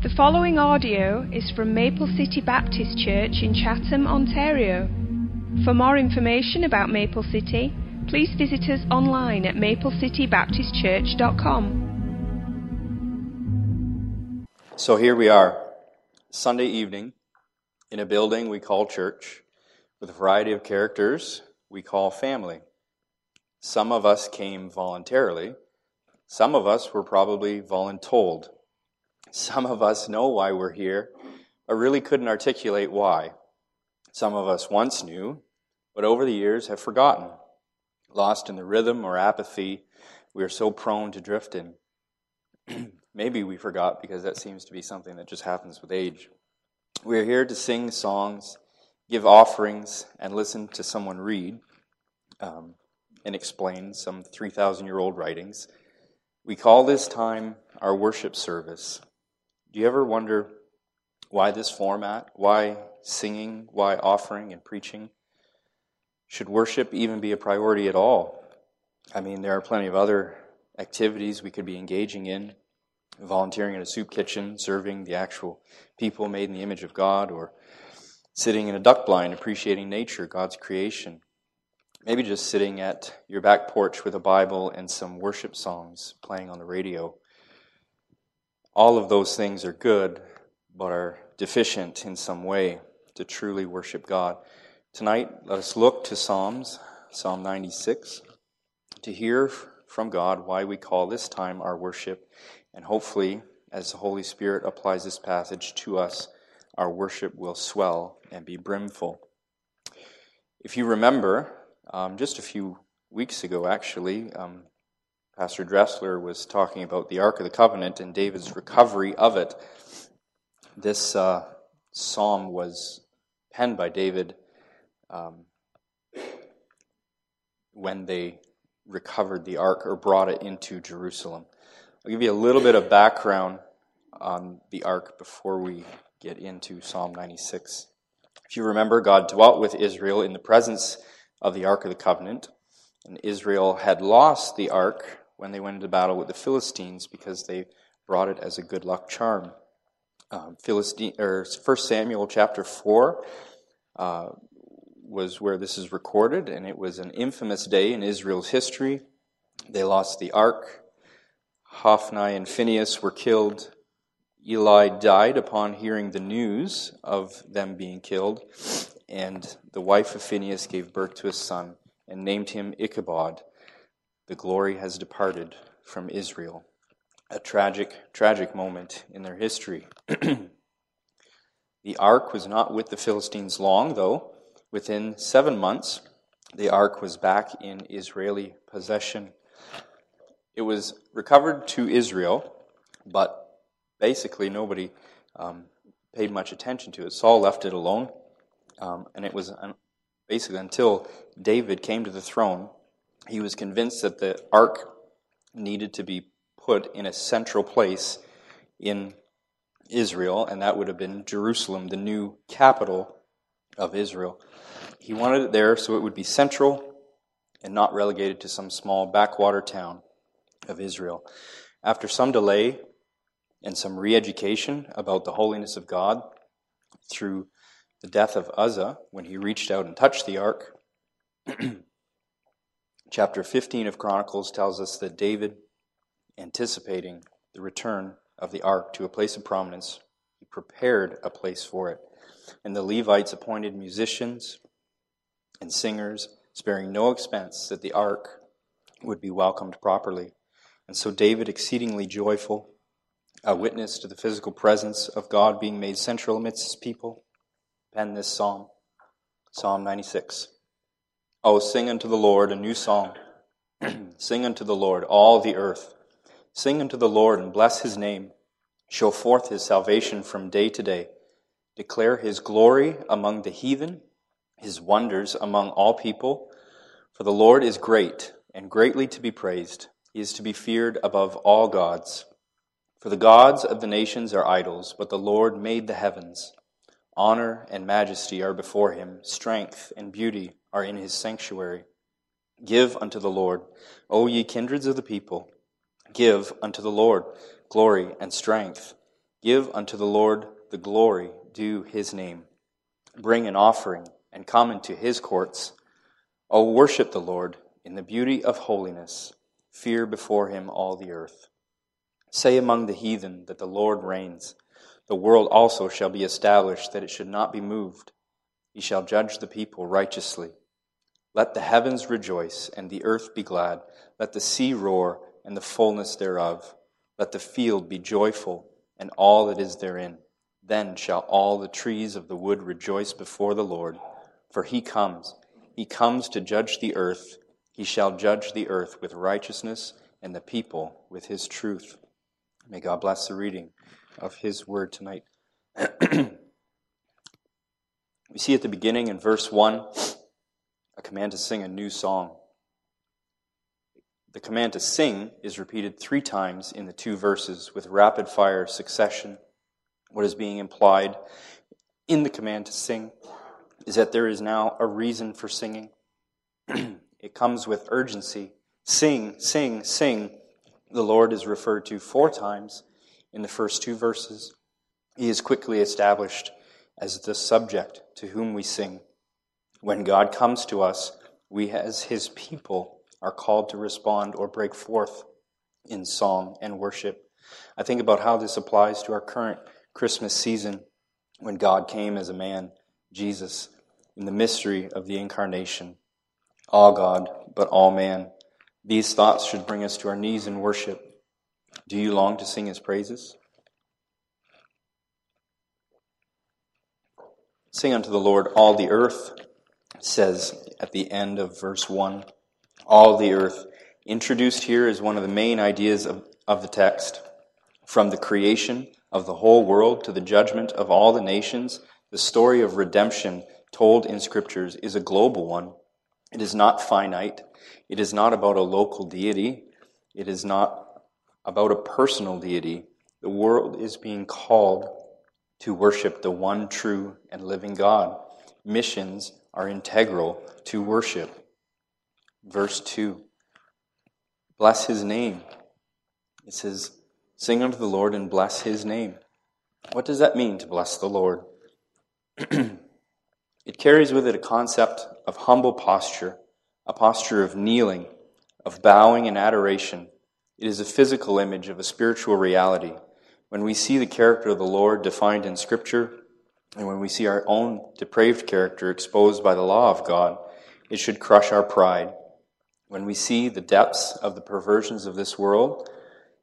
The following audio is from Maple City Baptist Church in Chatham, Ontario. For more information about Maple City, please visit us online at maplecitybaptistchurch.com. So here we are, Sunday evening, in a building we call church, with a variety of characters we call family. Some of us came voluntarily, some of us were probably voluntold. Some of us know why we're here, but really couldn't articulate why. Some of us once knew, but over the years have forgotten, lost in the rhythm or apathy we are so prone to drift in. Maybe we forgot because that seems to be something that just happens with age. We are here to sing songs, give offerings, and listen to someone read um, and explain some 3,000 year old writings. We call this time our worship service. Do you ever wonder why this format? Why singing? Why offering and preaching? Should worship even be a priority at all? I mean, there are plenty of other activities we could be engaging in volunteering in a soup kitchen, serving the actual people made in the image of God, or sitting in a duck blind, appreciating nature, God's creation. Maybe just sitting at your back porch with a Bible and some worship songs playing on the radio. All of those things are good, but are deficient in some way to truly worship God. Tonight, let us look to Psalms, Psalm 96, to hear from God why we call this time our worship, and hopefully, as the Holy Spirit applies this passage to us, our worship will swell and be brimful. If you remember, um, just a few weeks ago, actually, um, Pastor Dressler was talking about the Ark of the Covenant and David's recovery of it. This uh, psalm was penned by David um, when they recovered the ark or brought it into Jerusalem. I'll give you a little bit of background on the ark before we get into Psalm 96. If you remember, God dwelt with Israel in the presence of the Ark of the Covenant, and Israel had lost the ark when they went into battle with the Philistines because they brought it as a good luck charm. Um, Philistine, or 1 Samuel chapter 4 uh, was where this is recorded, and it was an infamous day in Israel's history. They lost the ark. Hophni and Phinehas were killed. Eli died upon hearing the news of them being killed, and the wife of Phinehas gave birth to a son and named him Ichabod, the glory has departed from Israel. A tragic, tragic moment in their history. the ark was not with the Philistines long, though. Within seven months, the ark was back in Israeli possession. It was recovered to Israel, but basically nobody um, paid much attention to it. Saul left it alone, um, and it was basically until David came to the throne he was convinced that the ark needed to be put in a central place in Israel, and that would have been Jerusalem, the new capital of Israel. He wanted it there so it would be central and not relegated to some small backwater town of Israel. After some delay and some re education about the holiness of God through the death of Uzzah, when he reached out and touched the ark, Chapter 15 of Chronicles tells us that David, anticipating the return of the ark to a place of prominence, he prepared a place for it. And the Levites appointed musicians and singers, sparing no expense, that the ark would be welcomed properly. And so David, exceedingly joyful, a witness to the physical presence of God being made central amidst his people, penned this psalm, Psalm 96. Oh, sing unto the Lord a new song. sing unto the Lord all the earth. Sing unto the Lord and bless his name. Show forth his salvation from day to day. Declare his glory among the heathen, his wonders among all people. For the Lord is great and greatly to be praised. He is to be feared above all gods. For the gods of the nations are idols, but the Lord made the heavens. Honor and majesty are before him, strength and beauty are in his sanctuary. Give unto the Lord, O ye kindreds of the people, give unto the Lord glory and strength. Give unto the Lord the glory due his name. Bring an offering and come into his courts. O worship the Lord in the beauty of holiness. Fear before him all the earth. Say among the heathen that the Lord reigns. The world also shall be established, that it should not be moved. He shall judge the people righteously. Let the heavens rejoice, and the earth be glad. Let the sea roar, and the fullness thereof. Let the field be joyful, and all that is therein. Then shall all the trees of the wood rejoice before the Lord. For he comes, he comes to judge the earth. He shall judge the earth with righteousness, and the people with his truth. May God bless the reading of his word tonight. we see at the beginning in verse 1 a command to sing a new song. The command to sing is repeated three times in the two verses with rapid fire succession. What is being implied in the command to sing is that there is now a reason for singing. it comes with urgency. Sing, sing, sing. The Lord is referred to four times in the first two verses. He is quickly established as the subject to whom we sing. When God comes to us, we as his people are called to respond or break forth in song and worship. I think about how this applies to our current Christmas season when God came as a man, Jesus, in the mystery of the incarnation. All God, but all man. These thoughts should bring us to our knees in worship. Do you long to sing his praises? Sing unto the Lord all the earth, says at the end of verse 1. All the earth. Introduced here is one of the main ideas of, of the text. From the creation of the whole world to the judgment of all the nations, the story of redemption told in scriptures is a global one. It is not finite. It is not about a local deity. It is not about a personal deity. The world is being called to worship the one true and living God. Missions are integral to worship. Verse 2 Bless his name. It says, Sing unto the Lord and bless his name. What does that mean to bless the Lord? it carries with it a concept of humble posture, a posture of kneeling, of bowing in adoration. It is a physical image of a spiritual reality. When we see the character of the Lord defined in Scripture, and when we see our own depraved character exposed by the law of God, it should crush our pride. When we see the depths of the perversions of this world,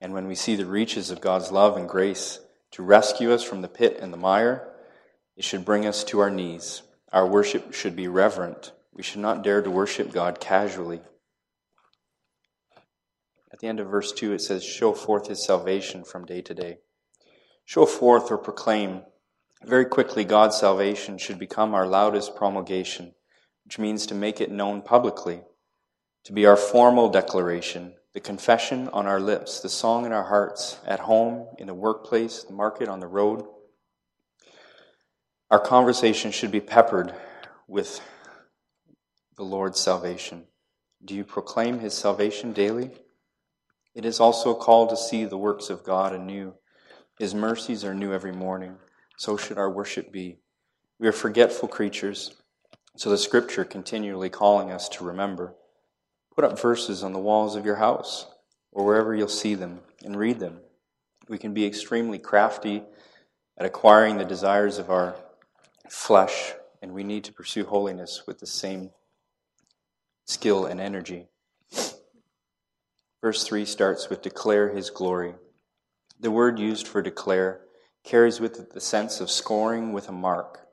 and when we see the reaches of God's love and grace to rescue us from the pit and the mire, it should bring us to our knees. Our worship should be reverent. We should not dare to worship God casually. At the end of verse 2, it says, Show forth his salvation from day to day. Show forth or proclaim very quickly, God's salvation should become our loudest promulgation, which means to make it known publicly, to be our formal declaration, the confession on our lips, the song in our hearts, at home, in the workplace, the market, on the road. Our conversation should be peppered with the Lord's salvation. Do you proclaim his salvation daily? It is also a call to see the works of God anew. His mercies are new every morning so should our worship be. We are forgetful creatures, so the scripture continually calling us to remember. Put up verses on the walls of your house or wherever you'll see them and read them. We can be extremely crafty at acquiring the desires of our flesh, and we need to pursue holiness with the same skill and energy. Verse 3 starts with declare his glory. The word used for declare carries with it the sense of scoring with a mark,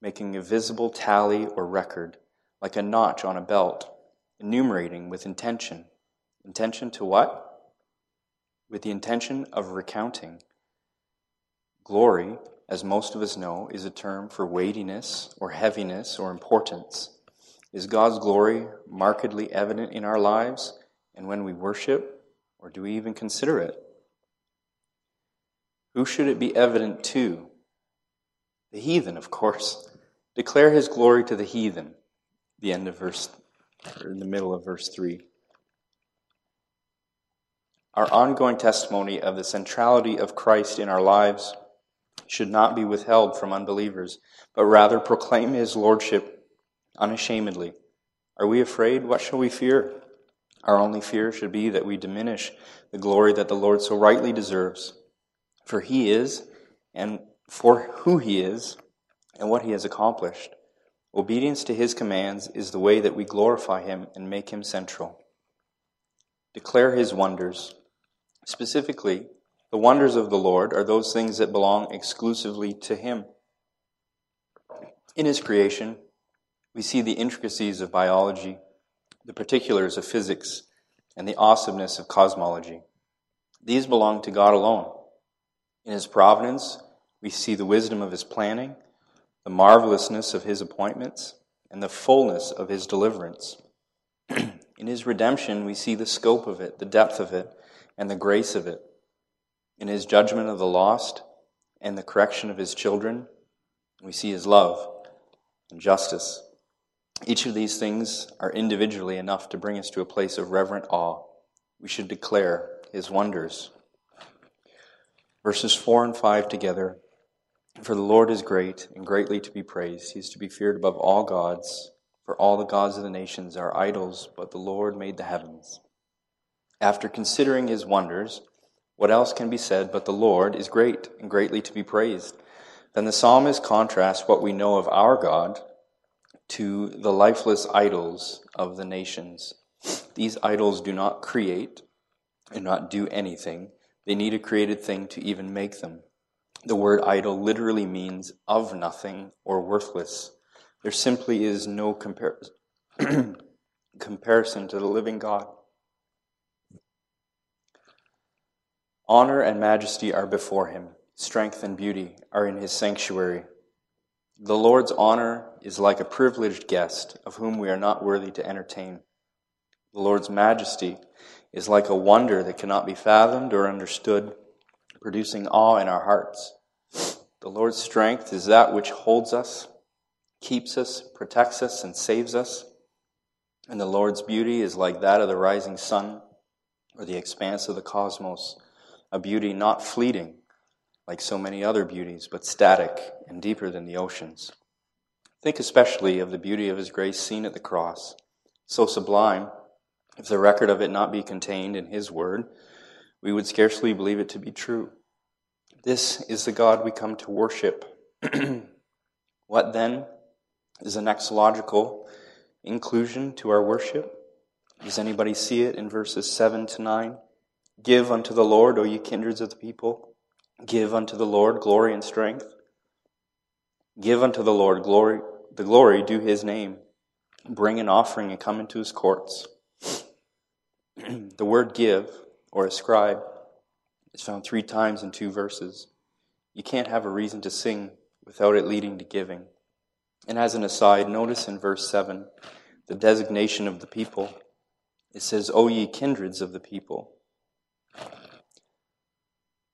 making a visible tally or record, like a notch on a belt, enumerating with intention. Intention to what? With the intention of recounting. Glory, as most of us know, is a term for weightiness or heaviness or importance. Is God's glory markedly evident in our lives and when we worship, or do we even consider it? Who should it be evident to? The heathen, of course. Declare his glory to the heathen. The end of verse, or in the middle of verse 3. Our ongoing testimony of the centrality of Christ in our lives should not be withheld from unbelievers, but rather proclaim his lordship unashamedly. Are we afraid? What shall we fear? Our only fear should be that we diminish the glory that the Lord so rightly deserves. For he is, and for who he is, and what he has accomplished. Obedience to his commands is the way that we glorify him and make him central. Declare his wonders. Specifically, the wonders of the Lord are those things that belong exclusively to him. In his creation, we see the intricacies of biology, the particulars of physics, and the awesomeness of cosmology. These belong to God alone. In his providence, we see the wisdom of his planning, the marvelousness of his appointments, and the fullness of his deliverance. In his redemption, we see the scope of it, the depth of it, and the grace of it. In his judgment of the lost and the correction of his children, we see his love and justice. Each of these things are individually enough to bring us to a place of reverent awe. We should declare his wonders. Verses 4 and 5 together. For the Lord is great and greatly to be praised. He is to be feared above all gods. For all the gods of the nations are idols, but the Lord made the heavens. After considering his wonders, what else can be said but the Lord is great and greatly to be praised? Then the psalmist contrasts what we know of our God to the lifeless idols of the nations. These idols do not create and not do anything. They need a created thing to even make them. The word idol literally means of nothing or worthless. There simply is no compar- comparison to the living God. Honor and majesty are before him, strength and beauty are in his sanctuary. The Lord's honor is like a privileged guest of whom we are not worthy to entertain. The Lord's majesty is like a wonder that cannot be fathomed or understood, producing awe in our hearts. The Lord's strength is that which holds us, keeps us, protects us, and saves us. And the Lord's beauty is like that of the rising sun or the expanse of the cosmos, a beauty not fleeting like so many other beauties, but static and deeper than the oceans. Think especially of the beauty of His grace seen at the cross, so sublime if the record of it not be contained in His Word, we would scarcely believe it to be true. This is the God we come to worship. what then is the next logical inclusion to our worship? Does anybody see it in verses 7 to 9? Give unto the Lord, O ye kindreds of the people. Give unto the Lord glory and strength. Give unto the Lord glory, the glory due his name. Bring an offering and come into his courts. the word give or ascribe is found three times in two verses. You can't have a reason to sing without it leading to giving. And as an aside, notice in verse 7 the designation of the people. It says, O ye kindreds of the people,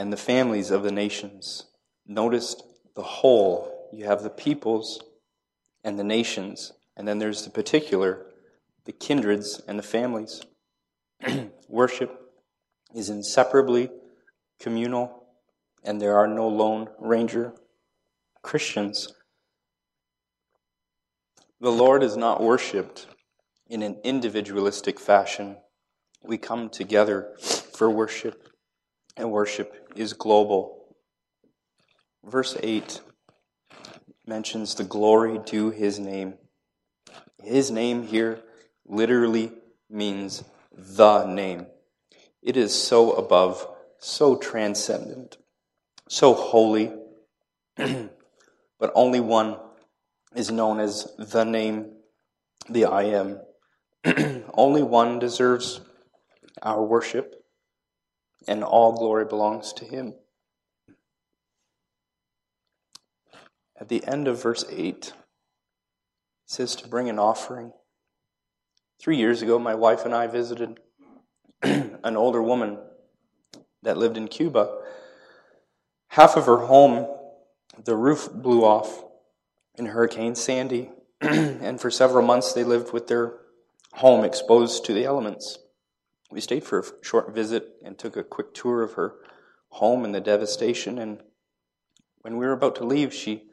and the families of the nations. Notice the whole. You have the peoples and the nations, and then there's the particular, the kindreds and the families. Worship is inseparably communal, and there are no lone ranger Christians. The Lord is not worshiped in an individualistic fashion. We come together for worship, and worship is global. Verse 8 mentions the glory due his name. His name here literally means the name. It is so above, so transcendent, so holy, but only one is known as the name, the I am. only one deserves our worship, and all glory belongs to him. At the end of verse 8, it says to bring an offering. Three years ago, my wife and I visited an older woman that lived in Cuba. Half of her home, the roof blew off in Hurricane Sandy, and for several months they lived with their home exposed to the elements. We stayed for a short visit and took a quick tour of her home and the devastation, and When we were about to leave, she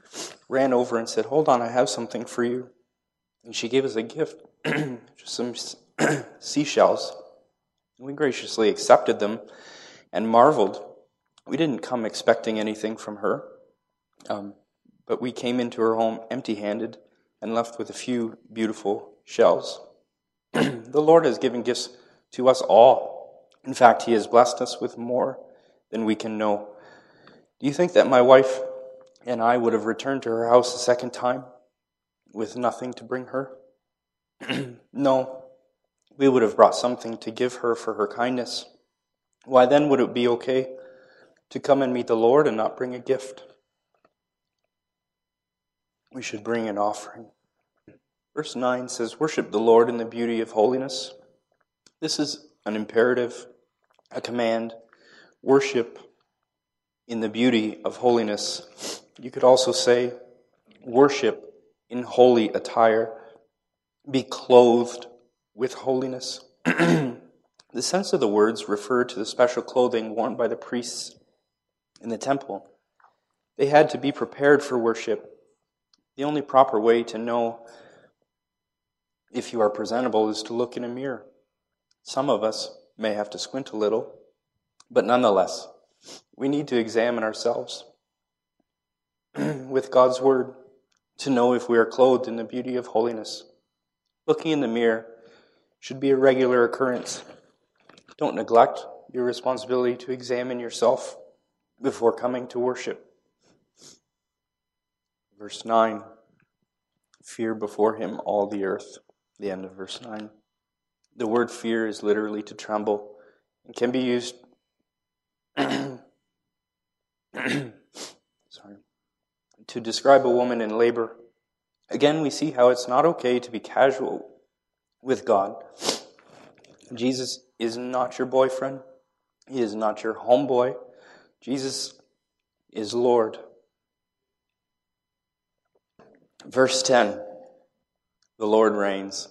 ran over and said, Hold on, I have something for you. And she gave us a gift, just some seashells. We graciously accepted them and marveled. We didn't come expecting anything from her, um, but we came into her home empty handed and left with a few beautiful shells. the Lord has given gifts to us all. In fact, He has blessed us with more than we can know. Do you think that my wife and I would have returned to her house a second time with nothing to bring her? no, we would have brought something to give her for her kindness. Why then would it be okay to come and meet the Lord and not bring a gift? We should bring an offering. Verse 9 says, Worship the Lord in the beauty of holiness. This is an imperative, a command. Worship in the beauty of holiness. You could also say, worship in holy attire, be clothed with holiness. the sense of the words refer to the special clothing worn by the priests in the temple. They had to be prepared for worship. The only proper way to know if you are presentable is to look in a mirror. Some of us may have to squint a little, but nonetheless, we need to examine ourselves. with God's Word to know if we are clothed in the beauty of holiness. Looking in the mirror should be a regular occurrence. Don't neglect your responsibility to examine yourself before coming to worship. Verse 9 Fear before him all the earth. The end of verse 9. The word fear is literally to tremble and can be used. sorry to describe a woman in labor. Again, we see how it's not okay to be casual with God. Jesus is not your boyfriend. He is not your homeboy. Jesus is Lord. Verse 10 The Lord reigns.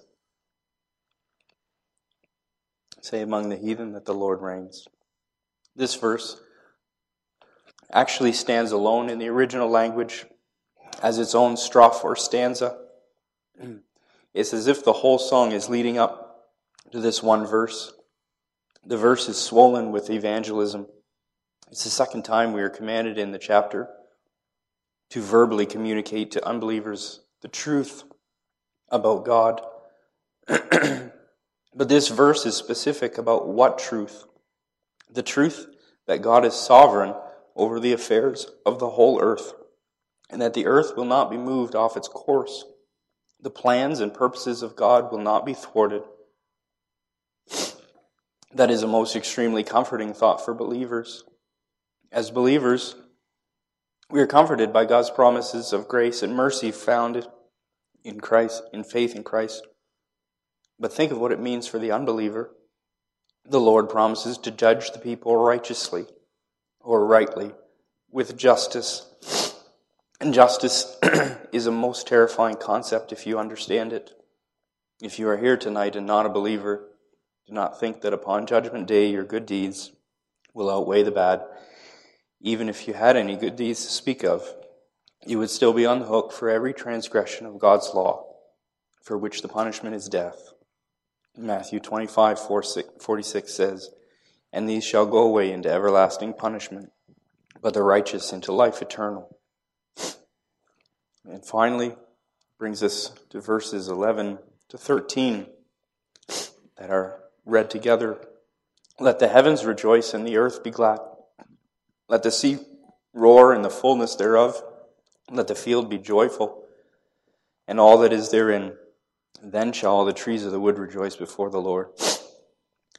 Say among the heathen that the Lord reigns. This verse actually stands alone in the original language as its own strophe or stanza. It's as if the whole song is leading up to this one verse. The verse is swollen with evangelism. It's the second time we are commanded in the chapter to verbally communicate to unbelievers the truth about God. but this verse is specific about what truth? The truth that God is sovereign over the affairs of the whole earth, and that the earth will not be moved off its course. The plans and purposes of God will not be thwarted. That is a most extremely comforting thought for believers. As believers, we are comforted by God's promises of grace and mercy found in Christ, in faith in Christ. But think of what it means for the unbeliever. The Lord promises to judge the people righteously or rightly with justice. And justice is a most terrifying concept if you understand it. If you are here tonight and not a believer, do not think that upon Judgment Day your good deeds will outweigh the bad. Even if you had any good deeds to speak of, you would still be on the hook for every transgression of God's law, for which the punishment is death. Matthew 25, 46 says, and these shall go away into everlasting punishment, but the righteous into life eternal. And finally, brings us to verses 11 to 13 that are read together. Let the heavens rejoice and the earth be glad. Let the sea roar in the fullness thereof. Let the field be joyful and all that is therein. Then shall all the trees of the wood rejoice before the Lord.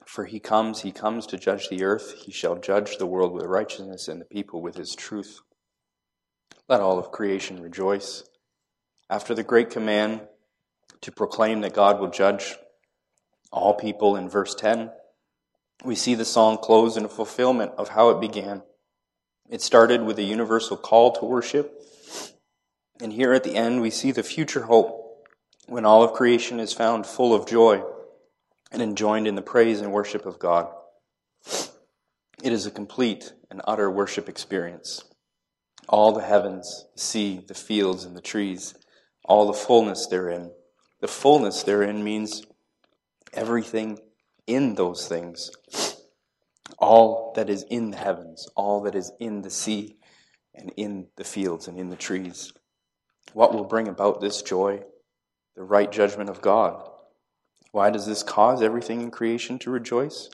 For he comes, he comes to judge the earth. He shall judge the world with righteousness and the people with his truth. Let all of creation rejoice. After the great command to proclaim that God will judge all people in verse 10, we see the song close in a fulfillment of how it began. It started with a universal call to worship. And here at the end, we see the future hope when all of creation is found full of joy and enjoined in the praise and worship of God. It is a complete and utter worship experience. all the heavens, the sea, the fields, and the trees, all the fullness therein. The fullness therein means everything in those things. All that is in the heavens, all that is in the sea, and in the fields, and in the trees. What will bring about this joy? The right judgment of God. Why does this cause everything in creation to rejoice?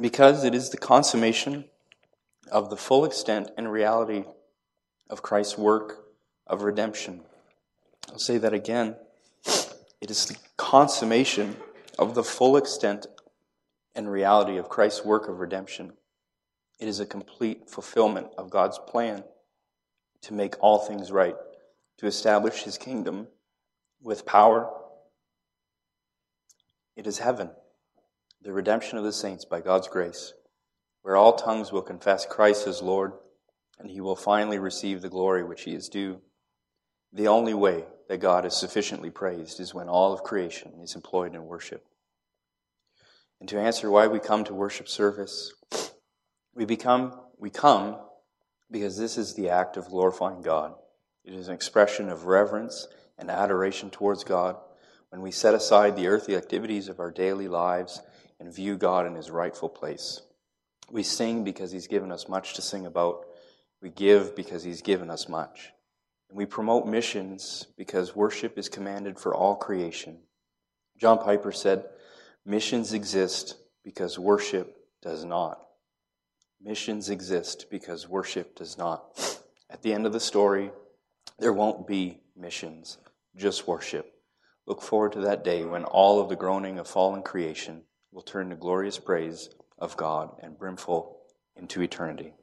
Because it is the consummation of the full extent and reality of Christ's work of redemption. I'll say that again. It is the consummation of the full extent and reality of Christ's work of redemption. It is a complete fulfillment of God's plan to make all things right, to establish his kingdom with power. It is heaven, the redemption of the saints by God's grace where all tongues will confess Christ as Lord, and he will finally receive the glory which he is due. The only way that God is sufficiently praised is when all of creation is employed in worship. And to answer why we come to worship service, we become we come because this is the act of glorifying God. It is an expression of reverence and adoration towards God when we set aside the earthly activities of our daily lives and view God in his rightful place. We sing because He's given us much to sing about. We give because He's given us much. And we promote missions because worship is commanded for all creation. John Piper said, Missions exist because worship does not. Missions exist because worship does not. At the end of the story, there won't be missions, just worship. Look forward to that day when all of the groaning of fallen creation will turn to glorious praise of God and brimful into eternity.